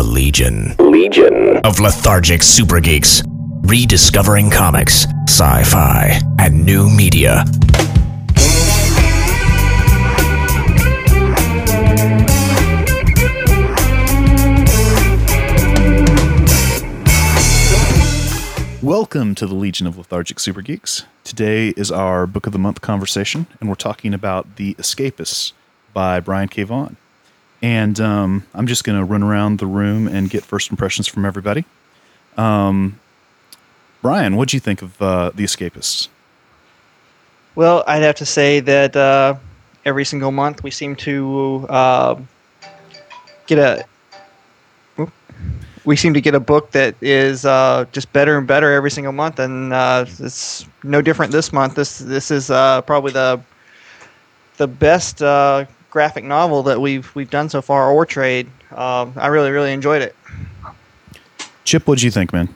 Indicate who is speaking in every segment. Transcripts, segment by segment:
Speaker 1: The Legion. Legion. Of lethargic super geeks. Rediscovering comics, sci fi, and new media.
Speaker 2: Welcome to the Legion of Lethargic Super Geeks. Today is our Book of the Month conversation, and we're talking about The Escapists by Brian K. Vaughan. And um, I'm just going to run around the room and get first impressions from everybody. Um, Brian, what do you think of uh, The Escapists?
Speaker 3: Well, I'd have to say that uh, every single month we seem to uh, get a we seem to get a book that is uh, just better and better every single month, and uh, it's no different this month. This this is uh, probably the the best uh, graphic novel that we've we've done so far, or trade. Um, I really really enjoyed it.
Speaker 2: Chip, what do you think, man?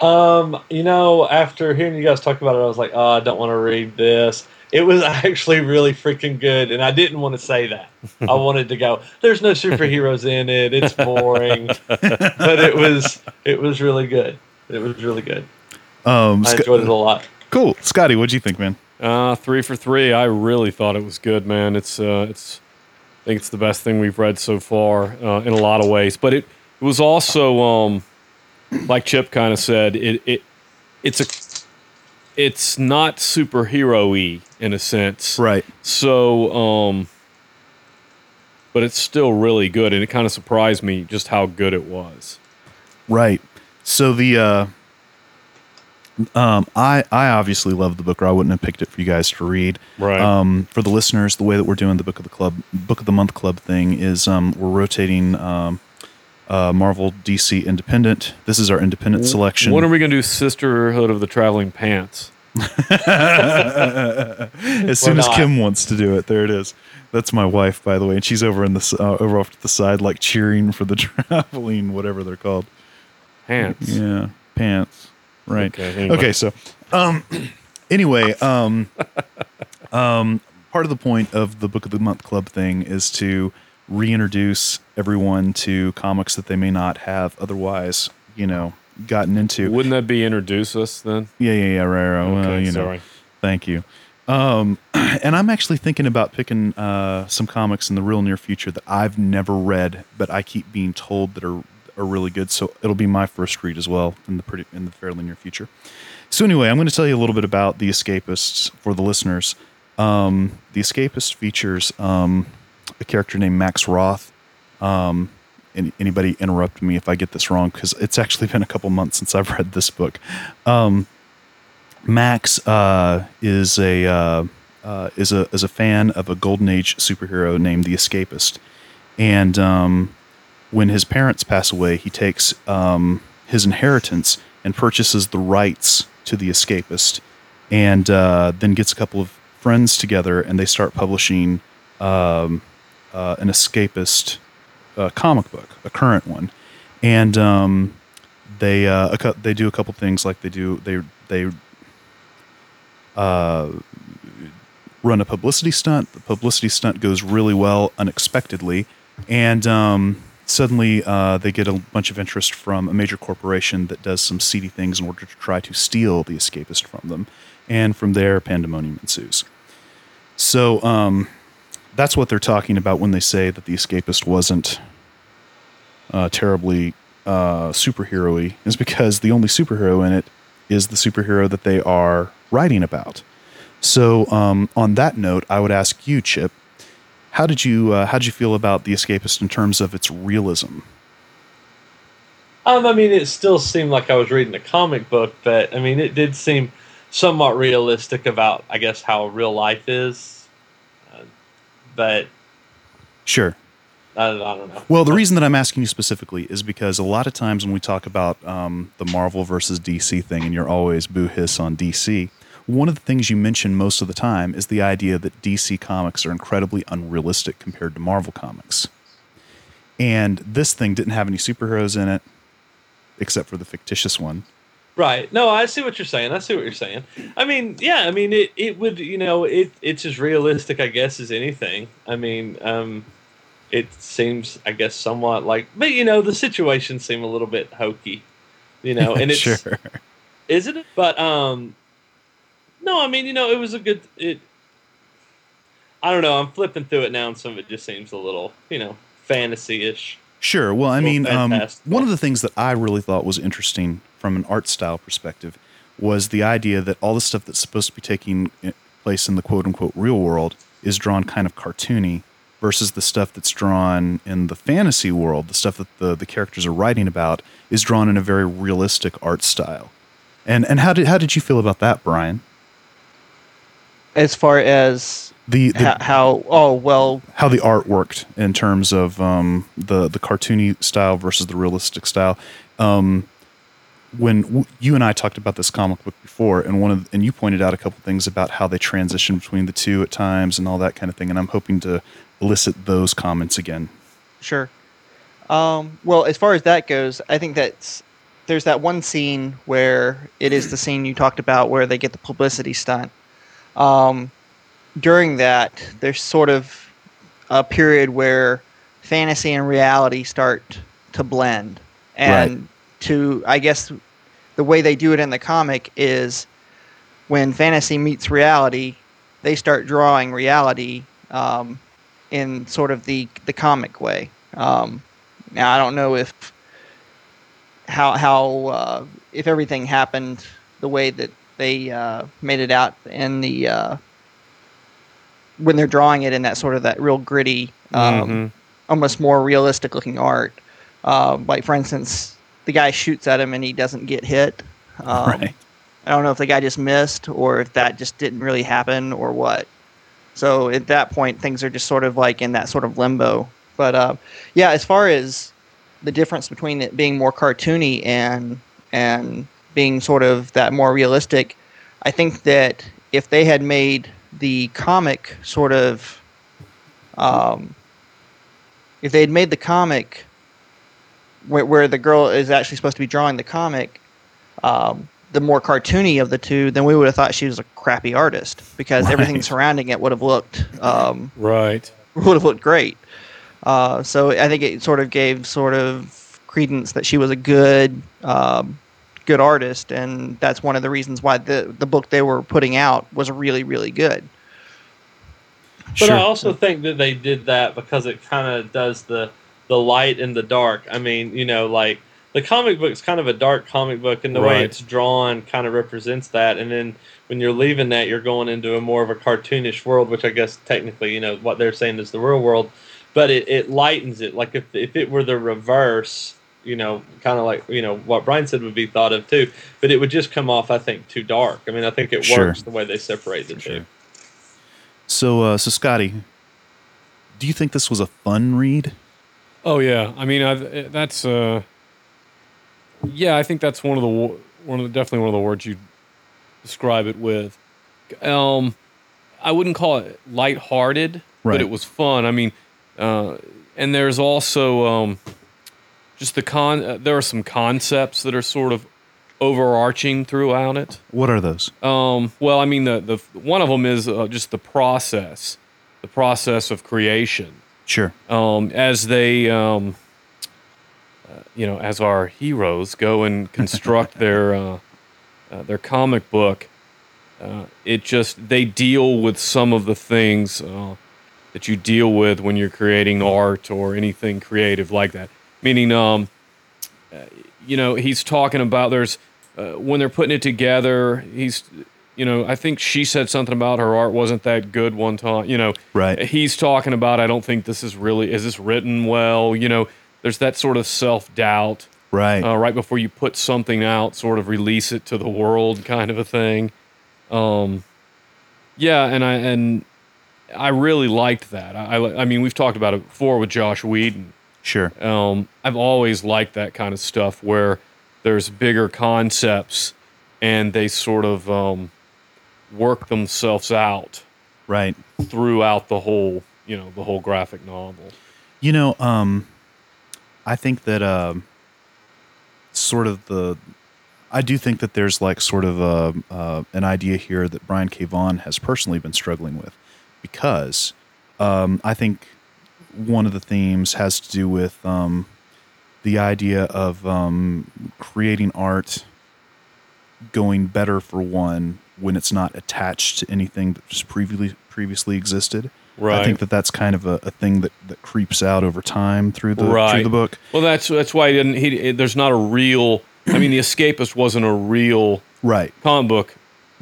Speaker 4: Um, you know, after hearing you guys talk about it, I was like, oh, I don't want to read this. It was actually really freaking good, and I didn't want to say that. I wanted to go, "There's no superheroes in it. It's boring," but it was it was really good. It was really good.
Speaker 2: Um,
Speaker 4: I enjoyed it a lot.
Speaker 2: cool. Scotty, what do you think, man?
Speaker 5: Uh, three for three. I really thought it was good, man. It's uh, it's I think it's the best thing we've read so far uh, in a lot of ways. But it, it was also um, like Chip kind of said. It it it's a it's not superhero-y in a sense,
Speaker 2: Right.
Speaker 5: So um, but it's still really good, and it kind of surprised me just how good it was.
Speaker 2: Right. So the uh um I I obviously love the book or I wouldn't have picked it for you guys to read.
Speaker 5: Right.
Speaker 2: Um for the listeners, the way that we're doing the book of the club book of the month club thing is um we're rotating um uh Marvel DC independent. This is our independent selection.
Speaker 5: When are we gonna do Sisterhood of the Traveling Pants?
Speaker 2: as soon as? Kim wants to do it, there it is. That's my wife, by the way, and she's over in the uh, over off to the side, like cheering for the traveling, whatever they're called.
Speaker 5: Pants.
Speaker 2: Yeah, pants. Right.
Speaker 5: Okay,
Speaker 2: Okay. so, um, anyway, um, um, part of the point of the Book of the Month Club thing is to reintroduce everyone to comics that they may not have otherwise, you know, gotten into.
Speaker 5: Wouldn't that be introduce us then?
Speaker 2: Yeah, yeah, yeah, right, right. well,
Speaker 5: Okay,
Speaker 2: you know,
Speaker 5: sorry.
Speaker 2: thank you. Um, and I'm actually thinking about picking uh, some comics in the real near future that I've never read, but I keep being told that are are really good. So it'll be my first read as well in the pretty in the fairly near future. So anyway, I'm going to tell you a little bit about the Escapists for the listeners. Um, the Escapist features um, a character named Max Roth. Um, any, anybody interrupt me if I get this wrong because it's actually been a couple months since I've read this book. Um, Max uh, is a uh, uh, is a is a fan of a golden age superhero named the Escapist, and um, when his parents pass away, he takes um, his inheritance and purchases the rights to the Escapist, and uh, then gets a couple of friends together and they start publishing um, uh, an Escapist uh, comic book, a current one, and um, they uh, they do a couple things like they do they they uh, run a publicity stunt. The publicity stunt goes really well unexpectedly, and um, suddenly uh, they get a bunch of interest from a major corporation that does some seedy things in order to try to steal the escapist from them. And from there, pandemonium ensues. So um, that's what they're talking about when they say that the escapist wasn't uh, terribly uh, superhero-y, is because the only superhero in it is the superhero that they are writing about. So, um, on that note, I would ask you, Chip, how did you uh, how did you feel about the Escapist in terms of its realism?
Speaker 4: Um, I mean, it still seemed like I was reading a comic book, but I mean, it did seem somewhat realistic about, I guess, how real life is. Uh, but
Speaker 2: Sure.
Speaker 4: I, I don't know.
Speaker 2: Well, the reason that I'm asking you specifically is because a lot of times when we talk about um, the Marvel versus DC thing, and you're always boo hiss on DC, one of the things you mention most of the time is the idea that DC comics are incredibly unrealistic compared to Marvel comics. And this thing didn't have any superheroes in it, except for the fictitious one.
Speaker 4: Right. No, I see what you're saying. I see what you're saying. I mean, yeah, I mean it, it would, you know, it it's as realistic I guess as anything. I mean, um it seems, I guess, somewhat like, but you know, the situations seem a little bit hokey, you know, and it's
Speaker 2: sure.
Speaker 4: isn't it? But um, no, I mean, you know, it was a good it. I don't know. I'm flipping through it now, and some of it just seems a little, you know, fantasy-ish.
Speaker 2: Sure. Well, I mean, um, one of the things that I really thought was interesting from an art style perspective was the idea that all the stuff that's supposed to be taking place in the quote unquote real world is drawn kind of cartoony versus the stuff that's drawn in the fantasy world, the stuff that the, the characters are writing about is drawn in a very realistic art style. And and how did how did you feel about that, Brian?
Speaker 3: As far as
Speaker 2: The, the
Speaker 3: how, how oh well
Speaker 2: how the art worked in terms of um, the the cartoony style versus the realistic style. Um, when w- you and I talked about this comic book before, and one of and you pointed out a couple things about how they transition between the two at times and all that kind of thing, and I'm hoping to elicit those comments again.
Speaker 3: Sure. Um, well, as far as that goes, I think that's there's that one scene where it is the scene you talked about where they get the publicity stunt. Um, during that, there's sort of a period where fantasy and reality start to blend, and to I guess the way they do it in the comic is when fantasy meets reality, they start drawing reality um, in sort of the the comic way. Um, now I don't know if how how uh, if everything happened the way that they uh, made it out in the uh, when they're drawing it in that sort of that real gritty, um,
Speaker 5: Mhm.
Speaker 3: almost more realistic looking art. Um, like for instance, the guy shoots at him and he doesn't get hit. Um,
Speaker 2: right.
Speaker 3: I don't know if the guy just missed or if that just didn't really happen or what. So at that point, things are just sort of like in that sort of limbo. But uh, yeah, as far as the difference between it being more cartoony and and being sort of that more realistic, I think that if they had made the comic sort of, um, if they had made the comic where, where the girl is actually supposed to be drawing the comic, um, the more cartoony of the two, then we would have thought she was a crappy artist because everything surrounding it would have looked um,
Speaker 5: Right.
Speaker 3: would have looked great. Uh, so I think it sort of gave sort of credence that she was a good um, good artist, and that's one of the reasons why the the book they were putting out was really really good.
Speaker 4: But
Speaker 2: Sure.
Speaker 4: I also think that they did that because it kind of does the the light and the dark. I mean, you know, like the comic book's kind of a dark comic book, and the way it's drawn kind of represents that. And then when you're leaving that, you're going into a more of a cartoonish world, which I guess technically, you know, what they're saying is the real world. But it, it lightens it. Like if if it were the reverse, you know, kind of like you know what Brian said would be thought of too. But it would just come off, I think, too dark. I mean, I think it
Speaker 2: Sure.
Speaker 4: works the way they separate the two.
Speaker 2: Sure. So, uh, so Scotty, do you think this was a fun read?
Speaker 5: Oh yeah, I mean I, that's uh, yeah, I think that's one of the one of the, definitely one of the words you describe it with. Um, I wouldn't call it lighthearted,
Speaker 2: Right.
Speaker 5: but it was fun. I mean, uh, and there's also um, just the con. Uh, there are some concepts that are sort of overarching throughout it.
Speaker 2: What are those?
Speaker 5: Um, well, I mean, the the one of them is uh, just the process, the process of creation
Speaker 2: Sure.
Speaker 5: um, as they, um, uh, you know, as our heroes go and construct their uh, uh, their comic book, uh, it just they deal with some of the things uh, that you deal with when you're creating art or anything creative like that. Meaning, um, uh, you know, he's talking about there's uh, when they're putting it together. He's you know, I think she said something about her art wasn't that good one time. You know,
Speaker 2: Right.
Speaker 5: He's talking about, I don't think this is really, is this written well? You know, there's that sort of self doubt
Speaker 2: Right.
Speaker 5: uh, right before you put something out, sort of release it to the world, kind of a thing. Um, yeah, and I and I really liked that. I, I, I mean, we've talked about it before with Joss Whedon.
Speaker 2: Sure.
Speaker 5: Um, I've always liked that kind of stuff where there's bigger concepts and they sort of um, work themselves out
Speaker 2: Right.
Speaker 5: throughout the whole, you know, the whole graphic novel.
Speaker 2: You know, um, I think that um, sort of the, I do think that there's like sort of a, uh, an idea here that Brian K. Vaughan has personally been struggling with, because um, I think one of the themes has to do with um, the idea of um, creating art going better for one when it's not attached to anything that just previously previously existed. I think that that's kind of a, a thing that, that creeps out over time through the
Speaker 5: Right.
Speaker 2: through the book.
Speaker 5: Well, that's that's why he didn't. He there's not a real. I mean, the Escapist wasn't a real
Speaker 2: Right.
Speaker 5: comic book.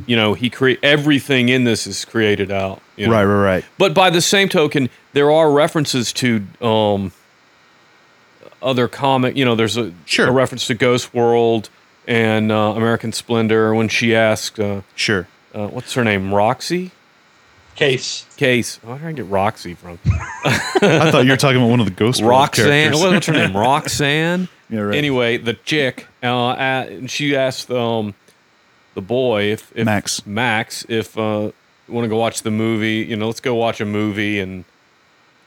Speaker 5: You know, he create everything in this is created out. you know.
Speaker 2: Right. Right. Right.
Speaker 5: But by the same token, there are references to um, other comic. You know, there's a,
Speaker 2: Sure.
Speaker 5: a reference to Ghost World and uh, American Splendor when she asked, uh,
Speaker 2: Sure.
Speaker 5: uh, "What's her name? Roxy
Speaker 4: Case.
Speaker 5: Case? Where did I get Roxy from?
Speaker 2: I thought you were talking about one of the Ghost World
Speaker 5: Roxanne.
Speaker 2: characters.
Speaker 5: What- What's her name? Roxanne.
Speaker 2: Yeah, right.
Speaker 5: Anyway, the chick, uh, uh, and she asked um, the boy if, if
Speaker 2: Max.
Speaker 5: Max, if uh, want to go watch the movie. You know, let's go watch a movie and.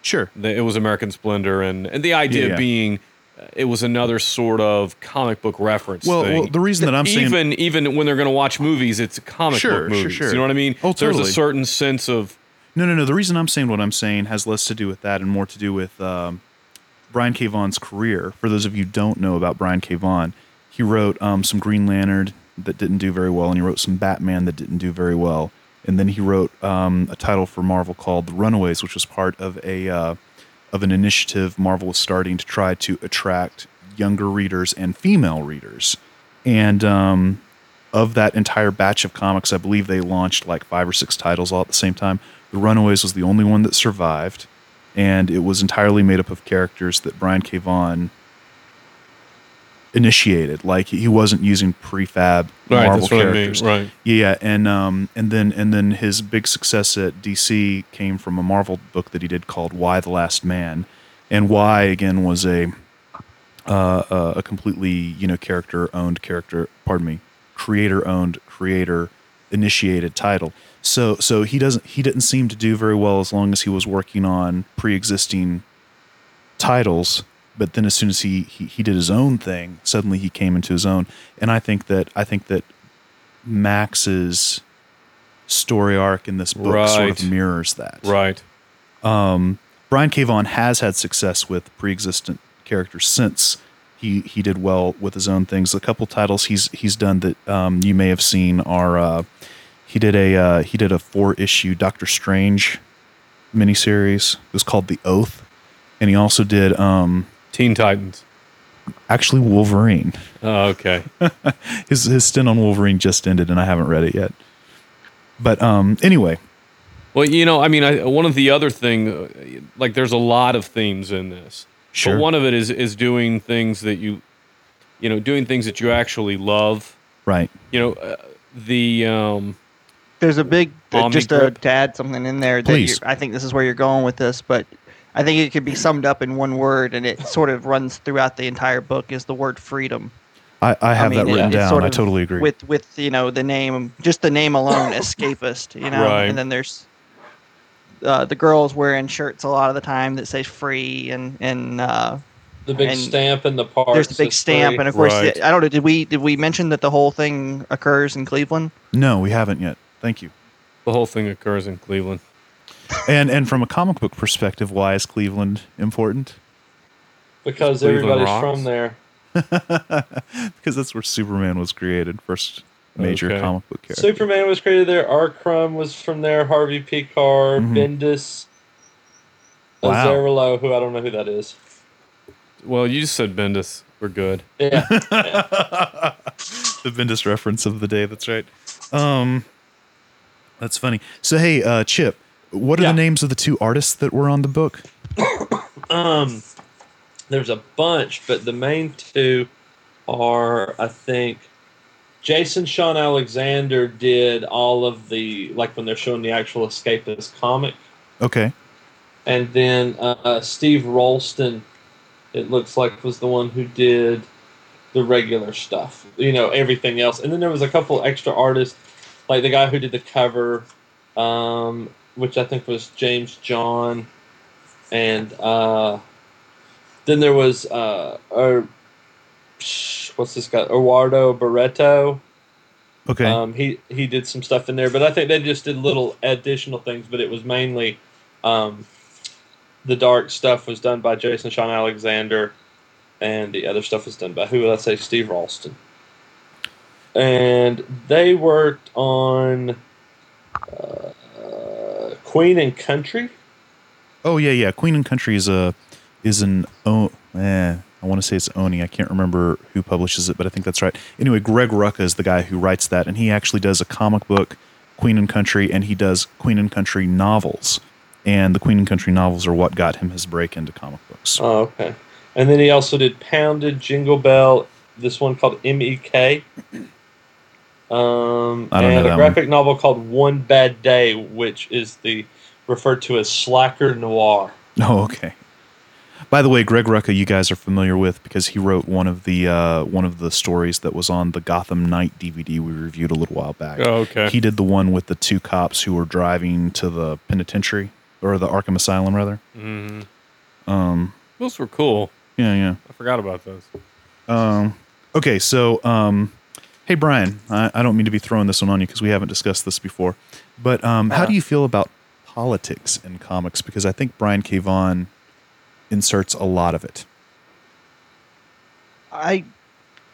Speaker 2: Sure.
Speaker 5: the, it was American Splendor, and, and the idea
Speaker 2: Yeah, yeah.
Speaker 5: being uh, it was another sort of comic book reference.
Speaker 2: Well,
Speaker 5: thing.
Speaker 2: well, the reason that I'm saying-
Speaker 5: even even when they're going to watch movies, it's a comic
Speaker 2: Sure,
Speaker 5: book
Speaker 2: sure,
Speaker 5: movies.
Speaker 2: sure.
Speaker 5: You know what I mean?
Speaker 2: Oh, totally.
Speaker 5: There's a certain sense of
Speaker 2: No, no, no. The reason I'm saying what I'm saying has less to do with that and more to do with um, Brian K. Vaughan's career. For those of you who don't know about Brian K. Vaughan, he wrote um, some Green Lantern that didn't do very well, and he wrote some Batman that didn't do very well. And then he wrote um, a title for Marvel called The Runaways, which was part of a uh, of an initiative Marvel was starting to try to attract younger readers and female readers. And um, of that entire batch of comics, I believe they launched like five or six titles all at the same time. The Runaways was the only one that survived, and it was entirely made up of characters that Brian K. Vaughan initiated. Like he wasn't using prefab
Speaker 5: Right,
Speaker 2: Marvel
Speaker 5: that's what I mean, right.
Speaker 2: Yeah, and um, and then and then his big success at DC came from a Marvel book that he did called Y the Last Man, and Y again was a uh, uh, a completely you know character owned character. Pardon me, creator owned, creator initiated title. So so he doesn't he didn't seem to do very well as long as he was working on pre existing titles. But then as soon as he, he he did his own thing, suddenly he came into his own. And I think that I think that Max's story arc in this book sort of mirrors that.
Speaker 5: right.
Speaker 2: Brian K. Vaughan has had success with pre-existent characters since he he did well with his own things. A couple titles he's he's done that um, you may have seen are uh, he did a uh, he did a four issue Doctor Strange miniseries. It was called The Oath, and he also did um,
Speaker 5: Teen Titans.
Speaker 2: actually Wolverine.
Speaker 5: Oh, okay.
Speaker 2: His his stint on Wolverine just ended, and I haven't read it yet. But um, anyway,
Speaker 5: well, you know, I mean, I, one of the other thing, uh, like, there's a lot of themes in this.
Speaker 2: Sure.
Speaker 5: But one of it is is doing things that you, you know, doing things that you actually love.
Speaker 2: right?
Speaker 5: You know, uh, the um,
Speaker 3: There's a big just to, to add something in there. That
Speaker 2: Please.
Speaker 3: you- I think this is where you're going with this, but I think it could be summed up in one word, and it sort of runs throughout the entire book. Is the word freedom?
Speaker 2: I, I have that written
Speaker 3: it's
Speaker 2: down.
Speaker 3: sort
Speaker 2: I totally agree.
Speaker 3: With with you know the name, just the name alone, escapist. You know,
Speaker 5: Right.
Speaker 3: and then there's uh, the girls wearing shirts a lot of the time that say free, and and uh,
Speaker 4: The big
Speaker 3: And
Speaker 4: stamp in the park.
Speaker 3: there's the big stamp,
Speaker 4: free.
Speaker 3: and of course
Speaker 5: Right.
Speaker 3: I don't know. Did we did we mention that the whole thing occurs in Cleveland?
Speaker 2: no, we haven't yet. Thank you.
Speaker 5: the whole thing occurs in Cleveland.
Speaker 2: And and from a comic book perspective, why is Cleveland important?
Speaker 4: because
Speaker 5: Cleveland
Speaker 4: everybody's
Speaker 5: rocks.
Speaker 4: from there.
Speaker 2: Because that's where Superman was created, first major
Speaker 5: Okay.
Speaker 2: comic book character.
Speaker 4: Superman was created there. Arkrum was from there. Harvey Pekar,
Speaker 2: Mhm.
Speaker 4: Bendis,
Speaker 2: Wow.
Speaker 4: Azzarello, who I don't know who that is.
Speaker 5: Well, you just said Bendis. We're good.
Speaker 4: Yeah,
Speaker 2: the Bendis reference of the day. That's right. Um, that's funny. So hey, uh, Chip, what are
Speaker 4: Yeah.
Speaker 2: the names of the two artists that were on the book?
Speaker 4: um, there's a bunch, but the main two are, I think, Jason Shawn Alexander did all of the like when they're showing the actual Escapist comic,
Speaker 2: Okay.
Speaker 4: and then uh, Steve Rolston, it looks like was the one who did the regular stuff, you know, everything else. And then there was a couple extra artists, like the guy who did the cover, um, which I think was James John, and uh, then there was uh, or what's this guy, Eduardo Barreto.
Speaker 2: Okay.
Speaker 4: Um, he he did some stuff in there, but I think they just did little additional things. But it was mainly um, the dark stuff was done by Jason Shawn Alexander, and the other stuff was done by who? Let's say Steve Rolston. And they worked on uh, Queen and Country.
Speaker 2: Oh yeah, yeah. Queen and Country is a is an oh eh, I want to say it's Oni. I can't remember who publishes it, but I think that's right. Anyway, Greg Rucka is the guy who writes that, and he actually does a comic book, Queen and Country, and he does Queen and Country novels. And the Queen and Country novels are what got him his break into comic books.
Speaker 4: Oh, okay. And then he also did Pounded, Jingle Belle, this one called M.E.K. Um,
Speaker 2: I don't know
Speaker 4: and
Speaker 2: that
Speaker 4: a graphic novel called One Bad Day, which is the referred to as Slacker Noir.
Speaker 2: Oh, okay. By the way, Greg Rucka, you guys are familiar with because he wrote one of the uh, one of the stories that was on the Gotham Knight DVD we reviewed a little while back.
Speaker 5: Oh, okay.
Speaker 2: He did the one with the two cops who were driving to the penitentiary or the Arkham Asylum, rather.
Speaker 5: hmm
Speaker 2: Um,
Speaker 5: Those were cool.
Speaker 2: yeah, yeah.
Speaker 5: I forgot about those.
Speaker 2: Um, okay, so um, hey Brian, I, I don't mean to be throwing this one on you because we haven't discussed this before, but um, how do you feel about politics in comics? Because I think Brian K. Vaughan inserts a lot of it.
Speaker 3: I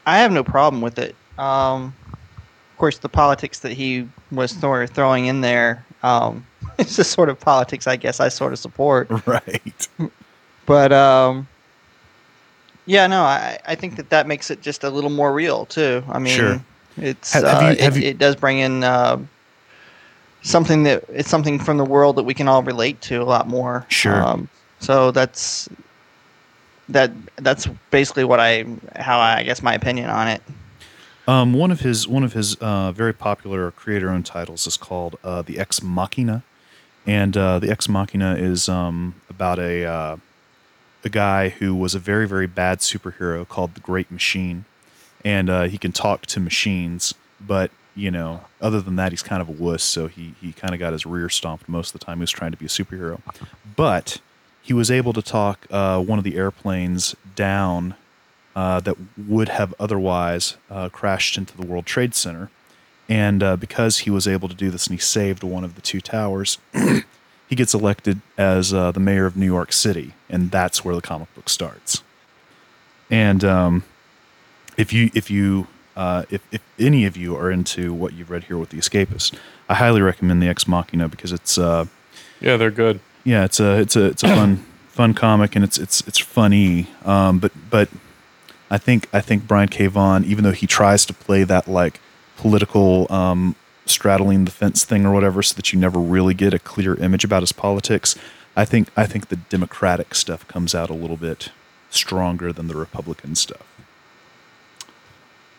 Speaker 3: I have no problem with it. Um, of course, the politics that he was sort of throwing in there, um, it's the sort of politics I guess I sort of support.
Speaker 2: Right.
Speaker 3: But um, yeah, no, I, I think that that makes it just a little more real too. I mean,
Speaker 2: Sure.
Speaker 3: it's
Speaker 2: Have- have
Speaker 3: uh,
Speaker 2: you-
Speaker 3: it,
Speaker 2: you-
Speaker 3: it does bring in uh, something that it's something from the world that we can all relate to a lot more.
Speaker 2: Sure.
Speaker 3: Um, so that's that that's basically what I how I, I guess my opinion on it.
Speaker 2: Um, one of his one of his uh, very popular creator-owned titles is called uh, the Ex Machina, and uh, the Ex Machina is um, about a a guy who was a very very bad superhero called the Great Machine, and uh, he can talk to machines, but you know, other than that, he's kind of a wuss. So he he kind of got his rear stomped most of the time. He was trying to be a superhero, but he was able to talk uh, one of the airplanes down uh, that would have otherwise uh, crashed into the World Trade Center. And uh, because he was able to do this and he saved one of the two towers, he gets elected as uh, the mayor of New York City. And that's where the comic book starts. And um, if you, if you, uh, if, if any of you are into what you've read here with The Escapist, I highly recommend the Ex Machina because it's, uh,
Speaker 5: Yeah, they're good.
Speaker 2: yeah, it's a it's a it's a fun fun comic and it's it's it's funny. Um, but but I think I think Brian K. Vaughan, even though he tries to play that like political um, straddling the fence thing or whatever, so that you never really get a clear image about his politics, I think I think the Democratic stuff comes out a little bit stronger than the Republican stuff.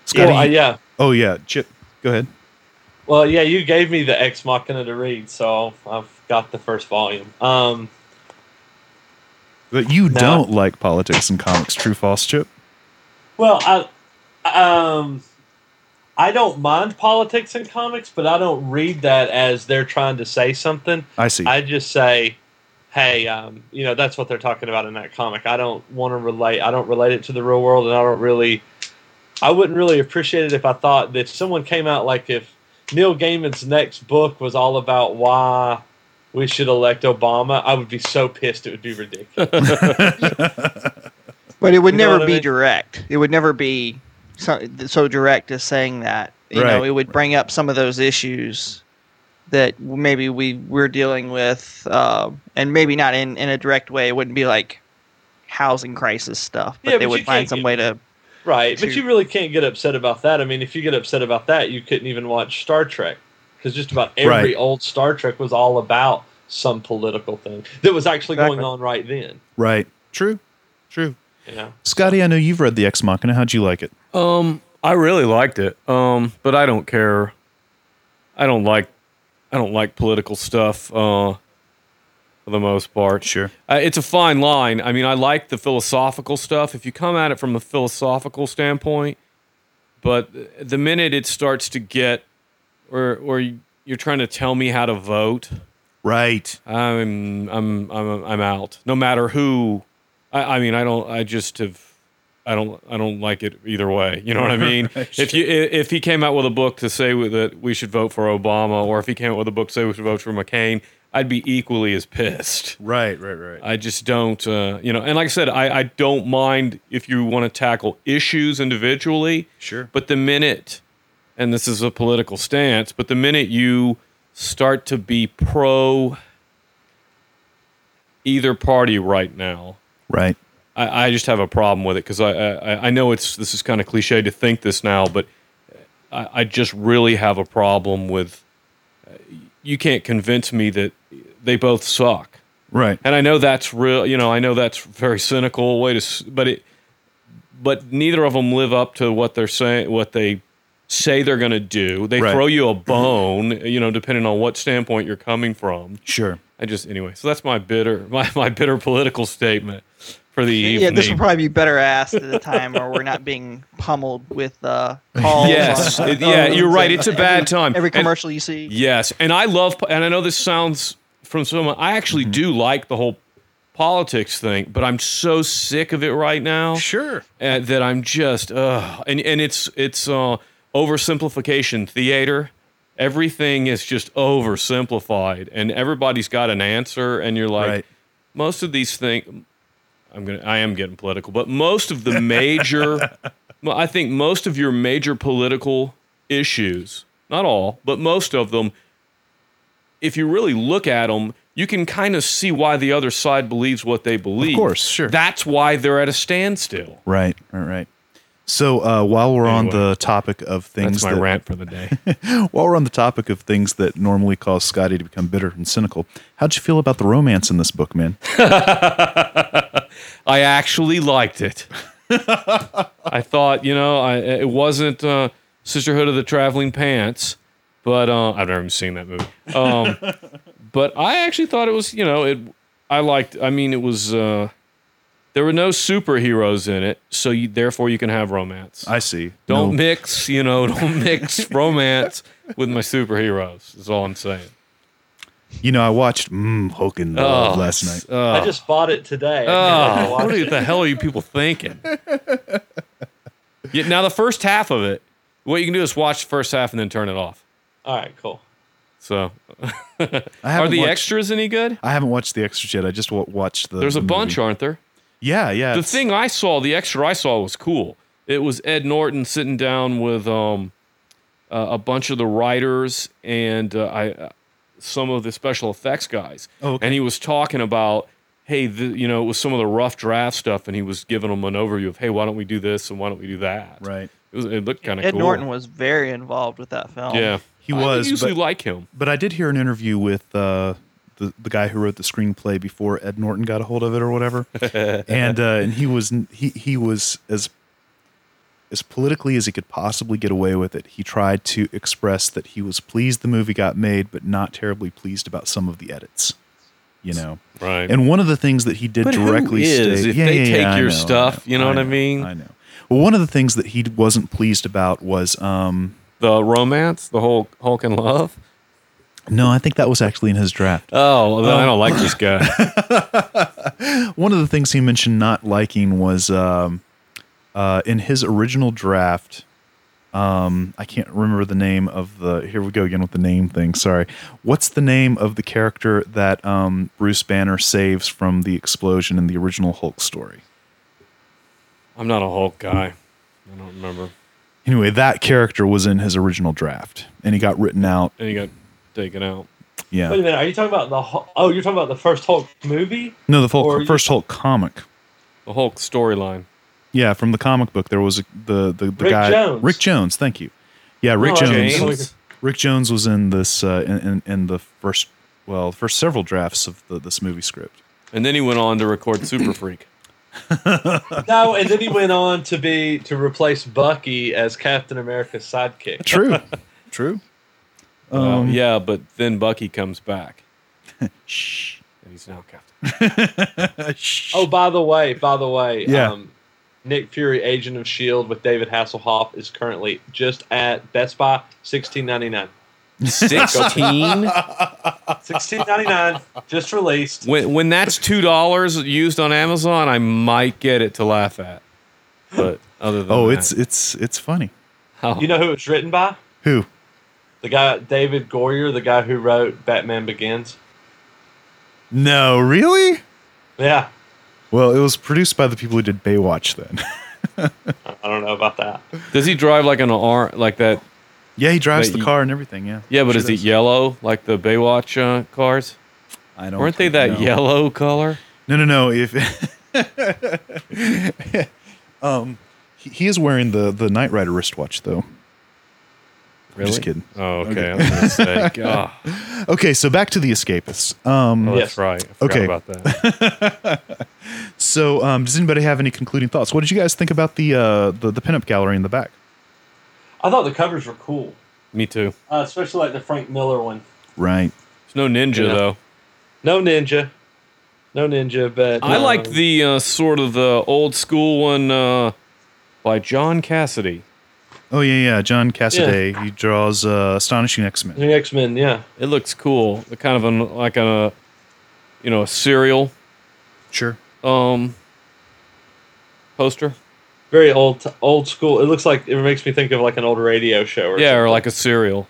Speaker 2: Scotty,
Speaker 4: Well, I- yeah.
Speaker 2: oh yeah, Chip, go ahead.
Speaker 4: Well, yeah, you gave me the Ex Machina to read, so I've got the first volume. Um,
Speaker 2: But you don't like politics and comics, true false, Chip?
Speaker 4: well, I, um, I don't mind politics in comics, but I don't read that as they're trying to say something.
Speaker 2: I see.
Speaker 4: I just say, hey, um, you know, that's what they're talking about in that comic. I don't want to relate. I don't relate it to the real world, and I don't really. I wouldn't really appreciate it if I thought that someone came out like if Neil Gaiman's next book was all about why we should elect Obama, I would be so pissed it would be ridiculous.
Speaker 3: But it would
Speaker 4: You know
Speaker 3: never
Speaker 4: what I
Speaker 3: be
Speaker 4: mean?
Speaker 3: direct. It would never be so, so direct as saying that. You know, it would bring up some of those issues that maybe we we're dealing with, uh, and maybe not in, in a direct way. It wouldn't be like housing crisis stuff, but
Speaker 4: Yeah,
Speaker 3: they
Speaker 4: but
Speaker 3: would
Speaker 4: you
Speaker 3: find some
Speaker 4: get-
Speaker 3: way to.
Speaker 4: right, but you really can't get upset about that. I mean, if you get upset about that, you couldn't even watch Star Trek because just about every
Speaker 2: Right.
Speaker 4: old Star Trek was all about some political thing that was actually going on right then.
Speaker 2: right. True. True.
Speaker 4: You know.
Speaker 2: Scotty, I know you've read the Ex Machina. How'd you like it?
Speaker 5: Um, I really liked it. Um, but I don't care. I don't like. I don't like political stuff. Uh, for the most part,
Speaker 2: Sure.
Speaker 5: Uh, it's a fine line. I mean, I like the philosophical stuff if you come at it from a philosophical standpoint. But the minute it starts to get, or or you're trying to tell me how to vote,
Speaker 2: Right.
Speaker 5: I'm I'm I'm I'm out. No matter who, I, I mean, I don't. I just have. I don't. I don't like it either way. You know what I mean? If you if he came out with a book to say that we should vote for Obama, or if he came out with a book to say we should vote for McCain, I'd be equally as pissed.
Speaker 2: Right, right, right.
Speaker 5: I just don't, uh, you know. And like I said, I, I don't mind if you want to tackle issues individually.
Speaker 2: Sure.
Speaker 5: But the minute, and this is a political stance, but the minute you start to be pro either party right now,
Speaker 2: right.
Speaker 5: I, I just have a problem with it because I, I I know it's this is kind of cliche to think this now, but I, I just really have a problem with. uh, You can't convince me that they both suck.
Speaker 2: Right.
Speaker 5: And I know that's real. You know, I know that's very cynical way to, but it, but neither of them live up to what they're saying, what they say they're going to do. They
Speaker 2: Right.
Speaker 5: throw you a bone, you know, depending on what standpoint you're coming from.
Speaker 2: Sure.
Speaker 5: I just anyway. So that's my bitter, my, my bitter political statement for the evening.
Speaker 3: Yeah, this will probably be better asked at a time where we're not being pummeled with uh, calls.
Speaker 5: Yes,
Speaker 3: on
Speaker 5: it- yeah,
Speaker 3: phones
Speaker 5: you're right. It's a bad
Speaker 3: every-
Speaker 5: time.
Speaker 3: Every
Speaker 5: And-
Speaker 3: commercial you see.
Speaker 5: Yes, and I love, and I know this sounds from someone. I actually do like the whole politics thing, but I'm so sick of it right now.
Speaker 2: Sure.
Speaker 5: uh, that I'm just uh and and it's it's uh oversimplification theater. Everything is just oversimplified and everybody's got an answer and you're like
Speaker 2: Right.
Speaker 5: most of these things I'm going to I am getting political, but most of the major well, I think most of your major political issues, not all, but most of them if you really look at them, you can kind of see why the other side believes what they believe.
Speaker 2: Of course, sure.
Speaker 5: That's why they're at a standstill.
Speaker 2: Right. Right. Right. So uh, while we're on the topic of things
Speaker 5: That's my
Speaker 2: that,
Speaker 5: rant for the day.
Speaker 2: while we're on the topic of things that normally cause Scotty to become bitter and cynical, how'd you feel about the romance in this book, man?
Speaker 5: I actually liked it. I thought, you know, I, it wasn't uh, Sisterhood of the Traveling Pants, but uh, I've never even seen that movie. Um, but I actually thought it was, you know, it. I liked. I mean, it was. Uh, there were no superheroes in it, so you, therefore you can have romance.
Speaker 2: I see.
Speaker 5: don't
Speaker 2: No-
Speaker 5: mix, you know, don't mix romance with my superheroes. Is all I'm saying.
Speaker 2: You know, I watched mm, Hulk and Love
Speaker 5: Oh,
Speaker 2: last night.
Speaker 5: oh.
Speaker 4: I just bought it today.
Speaker 5: Oh, what
Speaker 4: it.
Speaker 5: the hell are you people thinking? yeah, now the first half of it, what you can do is watch the first half and then turn it off.
Speaker 4: All right, cool.
Speaker 5: So,
Speaker 2: I
Speaker 5: are the
Speaker 2: watched-
Speaker 5: extras any good?
Speaker 2: I haven't watched the extras yet. I just wa- watched the.
Speaker 5: There's a
Speaker 2: the
Speaker 5: bunch,
Speaker 2: movie.
Speaker 5: aren't there?
Speaker 2: Yeah, yeah.
Speaker 5: The thing I saw, the extra I saw was cool. It was Ed Norton sitting down with um, uh, a bunch of the writers and uh, I, uh, some of the special effects guys.
Speaker 2: Oh, okay.
Speaker 5: And he was talking about, hey, the, you know, it was some of the rough draft stuff, and he was giving them an overview of, hey, why don't we do this and why don't we do that?
Speaker 2: Right.
Speaker 5: It, was, it looked kind of
Speaker 3: Ed
Speaker 5: cool.
Speaker 3: Norton was very involved with that film.
Speaker 5: Yeah,
Speaker 2: He
Speaker 5: I
Speaker 2: was,
Speaker 5: usually
Speaker 2: but-
Speaker 5: like him.
Speaker 2: But I did hear an interview with uh, the the guy who wrote the screenplay before Ed Norton got a hold of it or whatever, and uh, and he was he he was as as politically as he could possibly get away with it. He tried to express that he was pleased the movie got made, but not terribly pleased about some of the edits. You know,
Speaker 5: Right.
Speaker 2: and one of the things that he did
Speaker 5: But
Speaker 2: directly
Speaker 5: is?
Speaker 2: state,
Speaker 5: If they take
Speaker 2: I
Speaker 5: your
Speaker 2: know,
Speaker 5: stuff, you know what I mean?
Speaker 2: I know. Well, one of the things that he wasn't pleased about was um,
Speaker 5: the romance, the whole Hulk and love.
Speaker 2: No, I think that was actually in his draft.
Speaker 5: Oh, well, then I don't like this guy.
Speaker 2: one of the things he mentioned not liking was um, uh, in his original draft. Um, I can't remember the name of the. Here we go again with the name thing. Sorry. What's the name of the character that um, Bruce Banner saves from the explosion in the original Hulk story?
Speaker 5: I'm not a Hulk guy. I don't remember.
Speaker 2: Anyway, that character was in his original draft, and he got written out.
Speaker 5: And he got taken out. Yeah.
Speaker 4: Wait a minute. Are you talking about the? Hu- Oh, you're talking about the first Hulk movie?
Speaker 2: No, the Hulk, first Hulk comic.
Speaker 5: The Hulk storyline.
Speaker 2: Yeah, from the comic book, there was a, the the, the
Speaker 4: Rick
Speaker 2: guy
Speaker 4: Jones.
Speaker 2: Rick Jones. Thank you. Yeah, Rick
Speaker 4: Oh,
Speaker 2: Jones.
Speaker 5: James?
Speaker 2: Rick Jones was in this uh, in, in in the first well the first several drafts of the, this movie script.
Speaker 5: And then he went on to record Super Freak.
Speaker 4: No, and then he went on to be to replace Bucky as Captain America's sidekick.
Speaker 2: True, true. Um,
Speaker 5: yeah, but then Bucky comes back.
Speaker 2: Shh.
Speaker 5: And he's now Captain.
Speaker 4: Oh, by the way, by the way,
Speaker 2: Yeah.
Speaker 4: um, Nick Fury, Agent of Shield with David Hasselhoff is currently just at Best Buy, sixteen ninety nine.
Speaker 5: 16?
Speaker 4: Sixteen ninety nine, just released.
Speaker 5: when, when that's $2 used on Amazon, I might get it to laugh at. But other than
Speaker 2: Oh,
Speaker 5: that,
Speaker 2: it's it's it's funny.
Speaker 5: oh,
Speaker 4: You know who it's written by?
Speaker 2: Who?
Speaker 4: The guy David Goyer, the guy who wrote Batman Begins.
Speaker 2: No, really?
Speaker 4: Yeah,
Speaker 2: Well, it was produced by the people who did Baywatch then.
Speaker 4: I don't know about that.
Speaker 5: Does he drive like an R like that?
Speaker 2: yeah, he drives the car and everything. Yeah.
Speaker 5: Yeah, but
Speaker 2: Sure
Speaker 5: is it yellow like the Baywatch uh, cars?
Speaker 2: I don't. Know.
Speaker 5: Weren't they that
Speaker 2: no.
Speaker 5: yellow color?
Speaker 2: No, no, no. If um, he, he is wearing the the Knight Rider wristwatch though.
Speaker 5: Really?
Speaker 2: Just kidding.
Speaker 5: Oh, okay. I was say, God.
Speaker 2: Okay, so back to the Escapists. Um,
Speaker 5: Oh,
Speaker 4: Yes.
Speaker 5: that's right. I forgot
Speaker 2: Okay.
Speaker 5: about that.
Speaker 2: so um, does anybody have any concluding thoughts? What did you guys think about the uh, the the pinup gallery in the back?
Speaker 4: I thought the covers were cool,
Speaker 5: Me too.
Speaker 4: uh, especially like the Frank Miller one.
Speaker 2: Right.
Speaker 5: There's no ninja
Speaker 4: Yeah.
Speaker 5: though.
Speaker 4: No ninja, no ninja, but
Speaker 5: I
Speaker 4: uh,
Speaker 5: like the uh, sort of the old school one uh, by John Cassaday.
Speaker 2: Oh yeah, yeah. John Cassaday. He draws uh, astonishing X Men.
Speaker 4: the X Men. Yeah,
Speaker 5: It looks cool. The kind of an, like a you know a serial
Speaker 2: Sure.
Speaker 5: um poster.
Speaker 4: very old, old school. It looks like it makes me think of like an old radio show or
Speaker 5: Yeah, or like a cereal.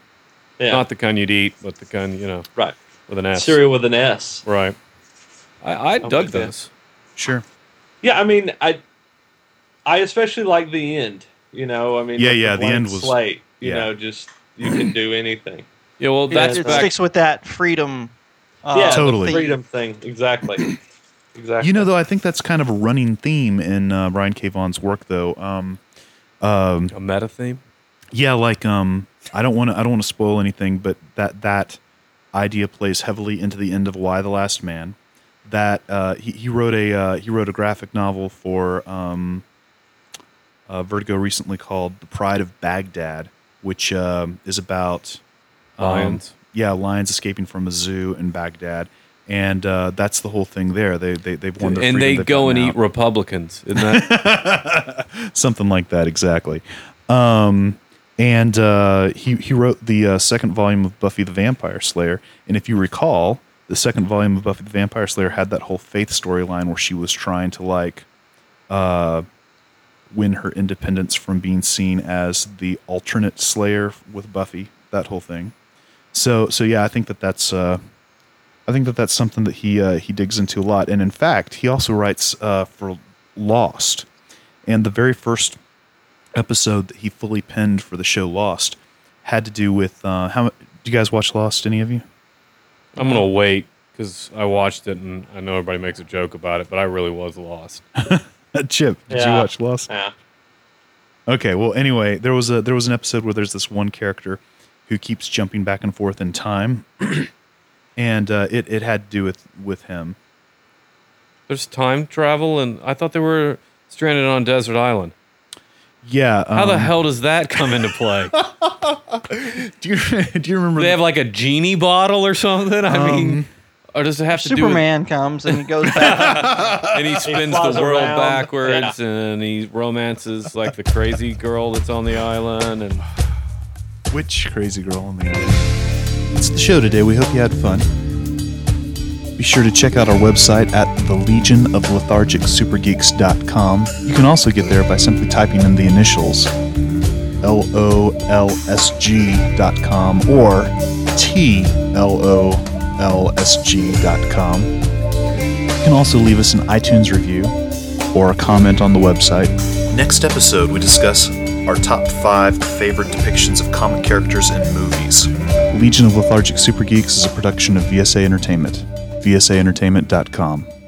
Speaker 4: yeah,
Speaker 5: Not the kind you'd eat, but the kind you know
Speaker 4: right
Speaker 5: with an S.
Speaker 4: cereal with an S.
Speaker 5: Right. I, I dug
Speaker 4: like that.
Speaker 5: those.
Speaker 2: Sure.
Speaker 4: Yeah, I mean, I, I especially like the end. You know, I mean,
Speaker 2: Yeah,
Speaker 4: like
Speaker 2: yeah, the
Speaker 4: blank
Speaker 2: end was-
Speaker 4: slate. You
Speaker 2: yeah.
Speaker 4: know, just you can do anything.
Speaker 5: Yeah, well,
Speaker 3: Yeah, it
Speaker 5: back.
Speaker 3: sticks with that freedom. Uh,
Speaker 4: yeah,
Speaker 2: Totally.
Speaker 4: the freedom thing. Exactly. exactly.
Speaker 2: You know, though, I think that's kind of a running theme in uh, Brian K. Vaughan's work, though. Um, um,
Speaker 5: a meta theme.
Speaker 2: yeah, like um, I don't want to, I don't want to spoil anything, but that that idea plays heavily into the end of Y the Last Man. That uh, he, he wrote a uh, he wrote a graphic novel for um, uh, Vertigo recently called The Pride of Baghdad, which um, is about um,
Speaker 5: Lions.
Speaker 2: yeah, lions escaping from a zoo in Baghdad, and uh, that's the whole thing there. They they they've won their
Speaker 5: and they
Speaker 2: freedom, they've
Speaker 5: go and
Speaker 2: gotten
Speaker 5: eat. Republicans. Isn't that?
Speaker 2: something like that exactly. Um, and uh, he he wrote the uh, second volume of Buffy the Vampire Slayer, and if you recall, the second volume of Buffy the Vampire Slayer had that whole faith storyline where she was trying to like uh, win her independence from being seen as the alternate Slayer with Buffy. That whole thing. So so yeah, I think that that's uh, I think that that's something that he uh, he digs into a lot, and in fact, he also writes uh, for Lost, and the very first episode that he fully penned for the show Lost had to do with uh, how. Do you guys watch Lost? Any of you?
Speaker 5: I'm gonna wait because I watched it and I know everybody makes a joke about it, but I really was lost.
Speaker 2: Chip, did you watch Lost?
Speaker 4: Yeah.
Speaker 2: Okay, well, anyway, there was a there was an episode where there's this one character who keeps jumping back and forth in time, and uh, it it had to do with with him.
Speaker 5: There's time travel, and I thought they were stranded on desert island.
Speaker 2: Yeah.
Speaker 5: How the
Speaker 2: um,
Speaker 5: hell does that come into play?
Speaker 2: do you do you remember?
Speaker 5: Do they
Speaker 2: the-
Speaker 5: have like a genie bottle or something? I mean, or does it have to do with
Speaker 3: Superman comes and he goes back.
Speaker 5: and he spins
Speaker 4: flies
Speaker 5: the world
Speaker 4: around.
Speaker 5: backwards and he romances like the crazy girl that's on the island and
Speaker 2: Which crazy girl on the island? It's the show today. We hope you had fun. Be sure to check out our website at the Legion of Lethargic Supergeeks.com. You can also get there by simply typing in the initials L O L S G.com or T L O L S G.com. You can also leave us an iTunes review or a comment on the website. Next episode, we discuss our top five favorite depictions of comic characters in movies. Legion of Lethargic Super Geeks is a production of VSA Entertainment. VSAEntertainment.com.